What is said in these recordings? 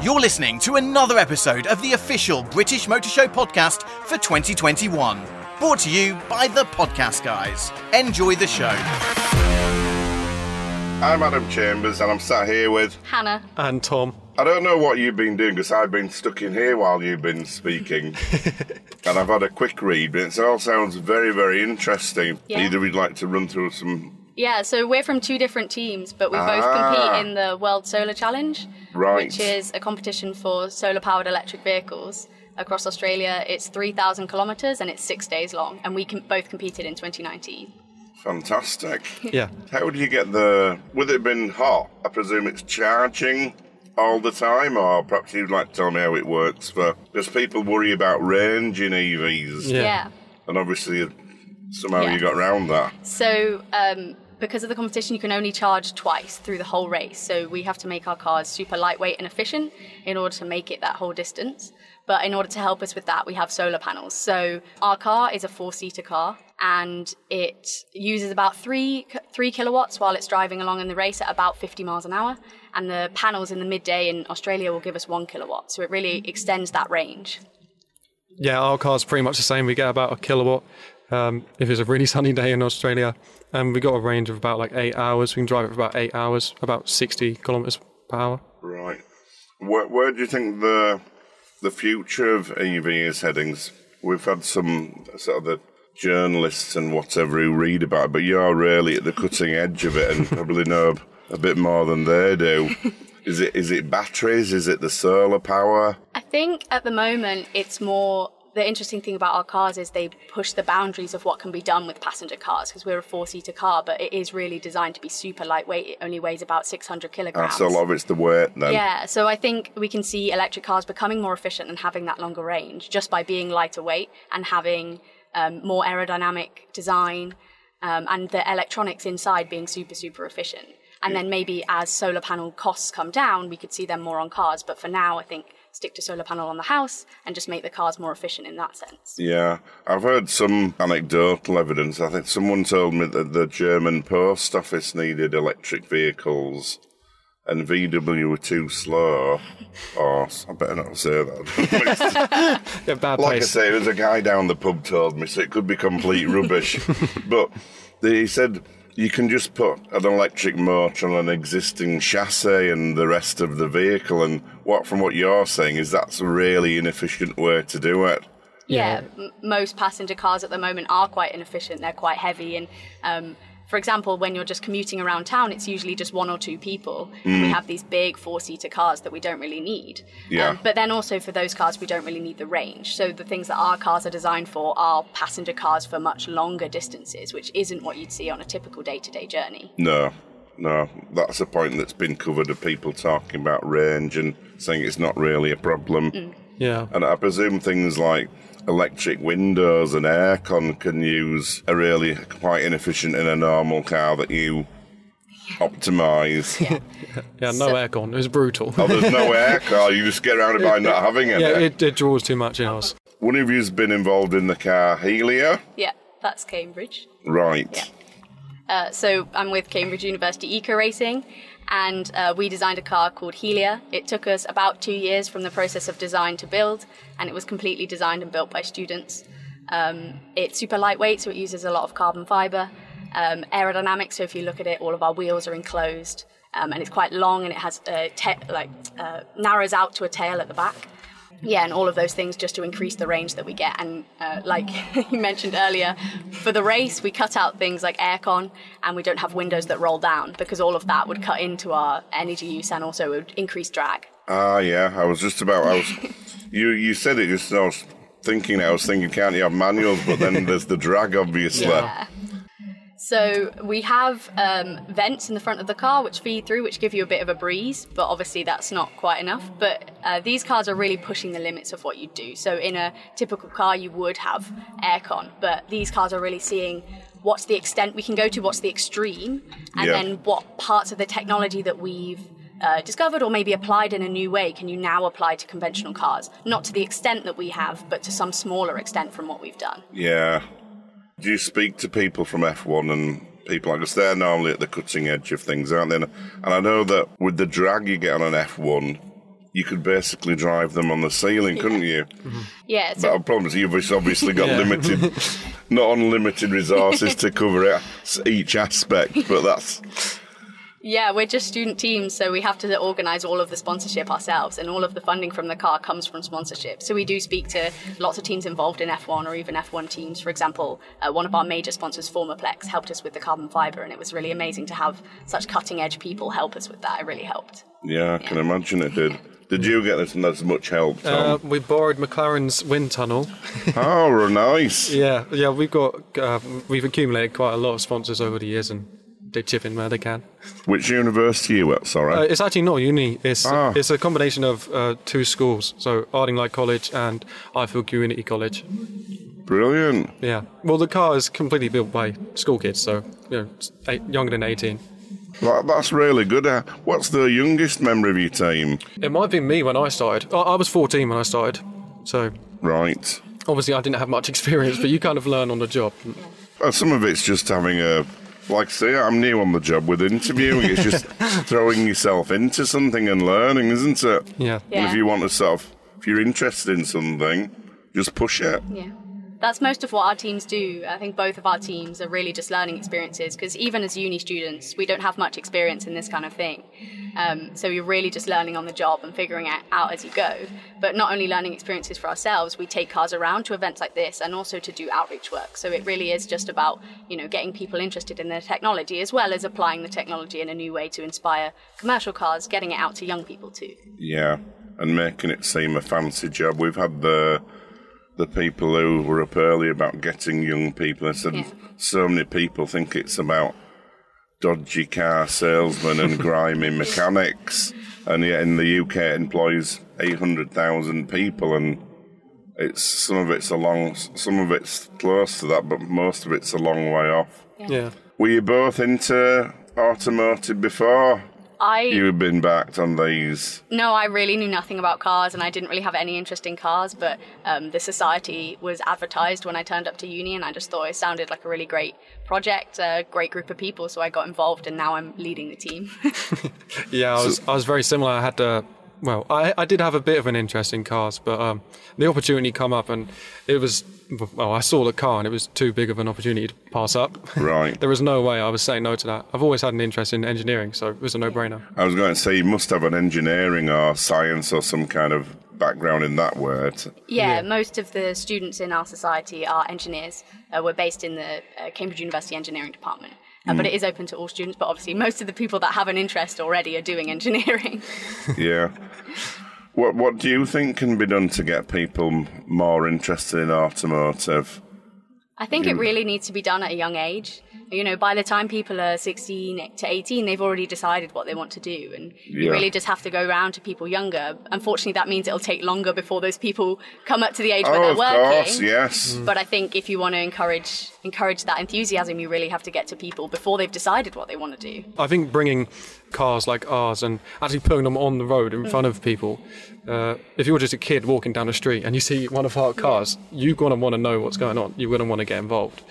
You're listening to another episode of the official British Motor Show podcast for 2021. Brought to you by the Podcast Guys. Enjoy the show. I'm Adam Chambers and I'm sat here with. Hannah. And Tom. I don't know what you've been doing because I've been stuck in here while you've been speaking. and I've had a quick read, but it all sounds very, very interesting. Yeah. Either we'd like to run through some. Yeah, so we're from two different teams, but we both Ah. compete in the World Solar Challenge, Right. which is a competition for solar powered electric vehicles across Australia. It's 3,000 kilometres and it's six days long, and we com- both competed in 2019. Fantastic. Yeah. How do you get the. With it being hot, I presume it's charging all the time, or perhaps you'd like to tell me how it works for. Because people worry about range in EVs. Yeah. And obviously, somehow Yeah. you got around that. So, um, because of the competition, you can only charge twice through the whole race. So, we have to make our cars super lightweight and efficient in order to make it that whole distance. But in order to help us with that, we have solar panels. So, our car is a four seater car and it uses about three, three kilowatts while it's driving along in the race at about 50 miles an hour. And the panels in the midday in Australia will give us one kilowatt. So, it really extends that range. Yeah, our car's pretty much the same. We get about a kilowatt um, if it's a really sunny day in Australia. And we got a range of about like eight hours. We can drive it for about eight hours, about 60 kilometres per hour. Right. Where, where do you think the the future of EV is heading? We've had some sort of the journalists and whatever who read about it, but you're really at the cutting edge of it and probably know a bit more than they do. Is it is it batteries? Is it the solar power? I think at the moment it's more the interesting thing about our cars is they push the boundaries of what can be done with passenger cars because we're a four seater car, but it is really designed to be super lightweight. It only weighs about 600 kilograms. That's a lot of it's the weight then. Yeah, so I think we can see electric cars becoming more efficient and having that longer range just by being lighter weight and having um, more aerodynamic design um, and the electronics inside being super, super efficient. And then maybe as solar panel costs come down, we could see them more on cars. But for now, I think stick to solar panel on the house and just make the cars more efficient in that sense. Yeah, I've heard some anecdotal evidence. I think someone told me that the German post office needed electric vehicles and VW were too slow. Or oh, I better not say that. Yeah, bad like I say, there's a guy down the pub told me, so it could be complete rubbish. but he said you can just put an electric motor on an existing chassis and the rest of the vehicle. And what, from what you're saying, is that's a really inefficient way to do it. yeah, m- most passenger cars at the moment are quite inefficient. They're quite heavy, and um, for example, when you're just commuting around town, it's usually just one or two people, and we have these big four-seater cars that we don't really need. Um, Yeah. but then also for those cars, we don't really need the range. So the things that our cars are designed for are passenger cars for much longer distances, which isn't what you'd see on a typical day-to-day journey. No, no, that's a point that's been covered of people talking about range and saying it's not really a problem. Yeah. And I presume things like electric windows and aircon can use are really quite inefficient in a normal car that you optimize. Yeah, no So- aircon. It was brutal. Oh, there's no aircon, you just get around it by not having it. yeah, it, it draws too much in ours. One of you's been involved in the car Helia, Yeah, that's Cambridge. right? Yeah. Uh, so I'm with Cambridge University Eco Racing, and uh, we designed a car called Helia. It took us about two years from the process of design to build, and it was completely designed and built by students. Um, it's super lightweight, so it uses a lot of carbon fiber. Um, aerodynamic, so if you look at it, all of our wheels are enclosed, um, and it's quite long, and it has ta- like uh, narrows out to a tail at the back. Yeah, and all of those things just to increase the range that we get. And uh, like you mentioned earlier, for the race, we cut out things like aircon and we don't have windows that roll down because all of that would cut into our energy use and also would increase drag. Ah, yeah. I was just about. I was. you you said it just. I was thinking. I was thinking, can't you have manuals? But then there's the drag, obviously. Yeah. So we have um, vents in the front of the car which feed through, which give you a bit of a breeze, but obviously that's not quite enough. But uh, these cars are really pushing the limits of what you do. So in a typical car, you would have aircon, but these cars are really seeing what's the extent we can go to, what's the extreme, and Yeah. then what parts of the technology that we've uh, discovered or maybe applied in a new way can you now apply to conventional cars? Not to the extent that we have, but to some smaller extent from what we've done. Yeah. Do you speak to people from F1 and people like us? They're normally at the cutting edge of things, aren't they? And I know that with the drag you get on an F1, you could basically drive them on the ceiling, couldn't you? Mm-hmm. Yeah, But so I promise you've obviously got Yeah. limited, not unlimited resources to cover it, each aspect, but that's Yeah, we're just student teams, so we have to organise all of the sponsorship ourselves, and all of the funding from the car comes from sponsorship. So we do speak to lots of teams involved in F1 or even F1 teams. For example, uh, one of our major sponsors, Formaplex, helped us with the carbon fibre, and it was really amazing to have such cutting edge people help us with that. It really helped. yeah, I can imagine it did. Did you get as, as much help, Uh, Tom? we borrowed McLaren's wind tunnel. oh, nice. Yeah, yeah, we've got uh, we've accumulated quite a lot of sponsors over the years, and they chip in where they can. Which university are you at? Sorry. Uh, it's actually not uni. It's Ah. it's a combination of uh, two schools, so Ardingly College and Ifield Community College. Brilliant. Yeah. Well, the car is completely built by school kids, so you know, eight, younger than 18. That, that's really good. Uh, What's the youngest member of your team? It might be me when I started. I, I was 14 when I started, so Right. obviously I didn't have much experience, but you kind of learn on the job. Well, some of it's just having a, like I say, I'm new on the job with interviewing. It's just throwing yourself into something and learning, isn't it? Yeah. And if you want to sort of, if you're interested in something, just push it. Yeah. That's most of what our teams do. I think both of our teams are really just learning experiences because even as uni students, we don't have much experience in this kind of thing. Um, so you're really just learning on the job and figuring it out as you go. But not only learning experiences for ourselves, we take cars around to events like this and also to do outreach work. So it really is just about you know getting people interested in the technology as well as applying the technology in a new way to inspire commercial cars, getting it out to young people too. Yeah, and making it seem a fancy job. We've had the the people who were up early about getting young people. I said Yeah. so many people think it's about dodgy car salesmen and grimy mechanics, and yet in the UK it employs eight hundred thousand people, and it's some of it's a long, some of it's close to that, but most of it's a long way off. Yeah. Were you both into automotive before? I You've been backed on these. No, I really knew nothing about cars and I didn't really have any interest in cars, but um, the society was advertised when I turned up to uni and I just thought it sounded like a really great project, a great group of people, so I got involved and now I'm leading the team. Yeah, I was, I was very similar. I had to, well, I, I did have a bit of an interest in cars, but um, the opportunity come up and it was, well, I saw the car and it was too big of an opportunity to pass up. Right. there was no way I was saying no to that. I've always had an interest in engineering, so it was a no-brainer. I was going to say you must have an engineering or science or some kind of background in that word. yeah, most of the students in our society are engineers. Uh, we're based in the uh, Cambridge University Engineering Department. Uh, But it is open to all students, but obviously most of the people that have an interest already are doing engineering. Yeah. What What do you think can be done to get people more interested in automotive? I think it really needs to be done at a young age. You know, by the time people are 16 to 18, they've already decided what they want to do. And you really just have to go around to people younger. Unfortunately, that means it'll take longer before those people come up to the age where Oh, they're of working. course, yes. Mm. But I think if you want to encourage encourage that enthusiasm, you really have to get to people before they've decided what they want to do. I think bringing cars like ours and actually putting them on the road in front of people. Uh, if you're just a kid walking down the street and you see one of our cars, you're gonna want to know what's going on. You're gonna want to get involved.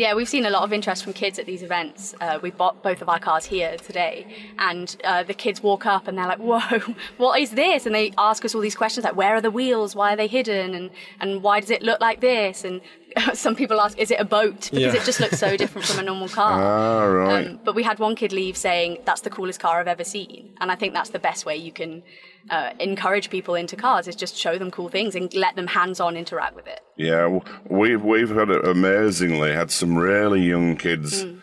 Yeah, we've seen a lot of interest from kids at these events. Uh, we bought both of our cars here today, and uh, the kids walk up and they're like, "Whoa, what is this?" And they ask us all these questions like, "Where are the wheels? Why are they hidden? And and why does it look like this?" And some people ask, "Is it a boat?" Because Yeah. it just looks so different from a normal car. Ah, right. Um, but we had one kid leave saying, "That's the coolest car I've ever seen," and I think that's the best way you can uh, encourage people into cars is just show them cool things and let them hands-on interact with it. Yeah, we've we've had it amazingly had some really young kids Hmm.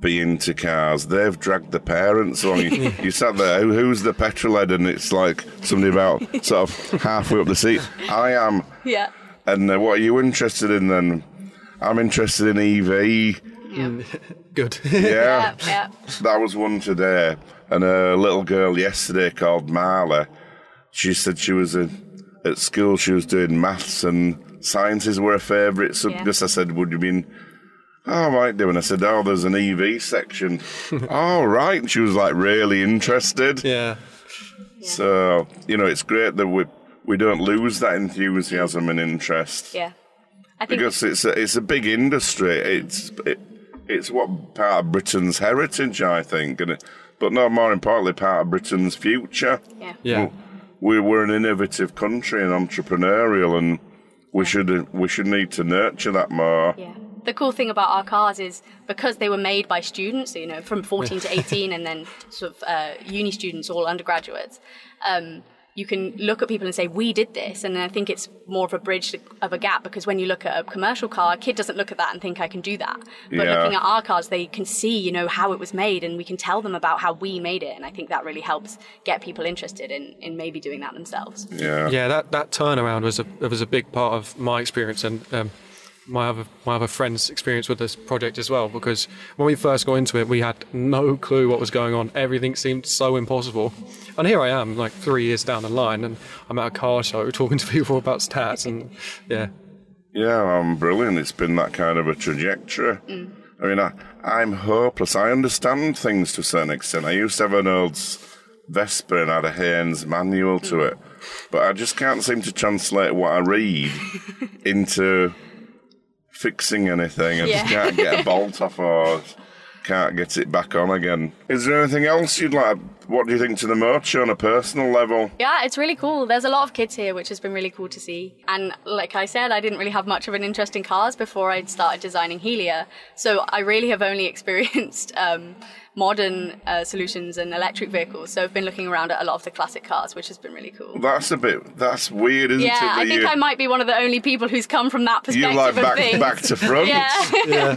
be into cars. They've dragged the parents on. You, you sat there. Who, who's the petrol head? And it's like somebody about sort of halfway up the seat. I am. Yeah. And uh, what are you interested in then? I'm interested in EV. Mm. Good. Yeah, Yeah, yeah. that was one today. And a little girl yesterday called Marla. She said she was a, at school. She was doing maths and sciences were her favourite subjects. I said, "Would you mean. Oh, I might do. And I said, "Oh, there's an EV section." oh, right. And she was like really interested. yeah. So you know, it's great that we we don't lose that enthusiasm and interest Yeah. I think because it's a, it's a big industry. It's it, it's what part of Britain's heritage, I think, and it, but no more importantly, part of Britain's future. yeah. Yeah. We, we're an innovative country and entrepreneurial, and we should we should need to nurture that more. Yeah. The cool thing about our cars is because they were made by students, you know, from 14 to 18, and then sort of uh, uni students, all undergraduates. Um, you can look at people and say, "We did this," and I think it's more of a bridge of a gap because when you look at a commercial car, a kid doesn't look at that and think, "I can do that." But Yeah. looking at our cars, they can see, you know, how it was made, and we can tell them about how we made it, and I think that really helps get people interested in in maybe doing that themselves. Yeah. Yeah, that, that turnaround was a it was a big part of my experience and um, my other my other friends' experience with this project as well. Because when we first got into it, we had no clue what was going on. Everything seemed so impossible, and here I am, like three years down the line, and I'm at a car show talking to people about stats, and yeah, Yeah, I'm brilliant. It's been that kind of a trajectory. Mm. I mean, I, I'm hopeless. I understand things to a certain extent. I used to have an old s- Vespa and had a Haynes manual to mm. it, but I just can't seem to translate what I read into fixing anything. I just can't get a bolt off or can't get it back on again. Is there anything else you'd like? What do you think to the motor on a personal level? Yeah, it's really cool. There's a lot of kids here, which has been really cool to see. And like I said, I didn't really have much of an interest in cars before I'd started designing Helia. So I really have only experienced um, modern uh, solutions and electric vehicles. So I've been looking around at a lot of the classic cars, which has been really cool. That's a bit. That's weird, isn't Yeah, it? that I think you, I might be one of the only people who's come from that perspective. you perspective like back back to front. yeah, yeah.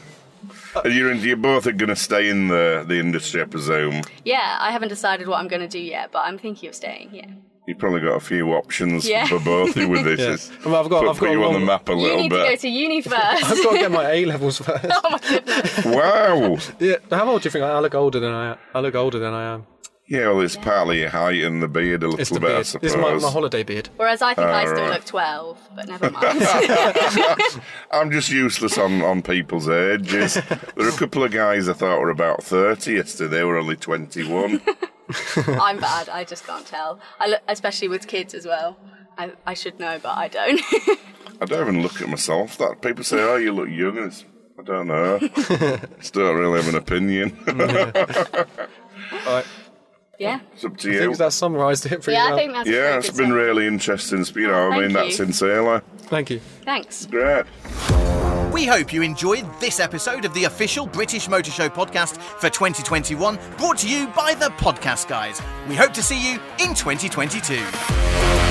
And You're, you're both are going to stay in the, the industry, I presume. yeah. I haven't decided what I'm going to do yet, but I'm thinking of staying. Yeah. You've probably got a few options Yeah. for both of you with this. Yeah. It's Well, I've got- put, I've put got you on the map a little bit. You little need to go bit. to uni first. I've got to get my A levels first. oh my goodness. wow. yeah, how old do you think I, I look older than I am? I look older than I am. Yeah, well, it's partly your height and the beard a little It's the bit, I beard. suppose. This is my, my holiday beard. Whereas I think I still right. look 12, but never mind. I'm just useless on, on people's ages. there are a couple of guys I thought were about 30 yesterday. They were only 21. I'm bad. I just can't tell. I look, especially with kids as well. I, I should know, but I don't. I don't even look at myself. That People say, oh, you look young. It's, I don't know. Still don't really have an opinion. All right. Yeah. it's up to I you. think that summarised it pretty Yeah, well. I think that's Yeah, very it's good been summary. really interesting. You oh, know, I Thank mean, you. that's sincerely. Thank you. Thanks. Great. We hope you enjoyed this episode of the official British Motor Show podcast for 2021, brought to you by the Podcast Guys. We hope to see you in 2022.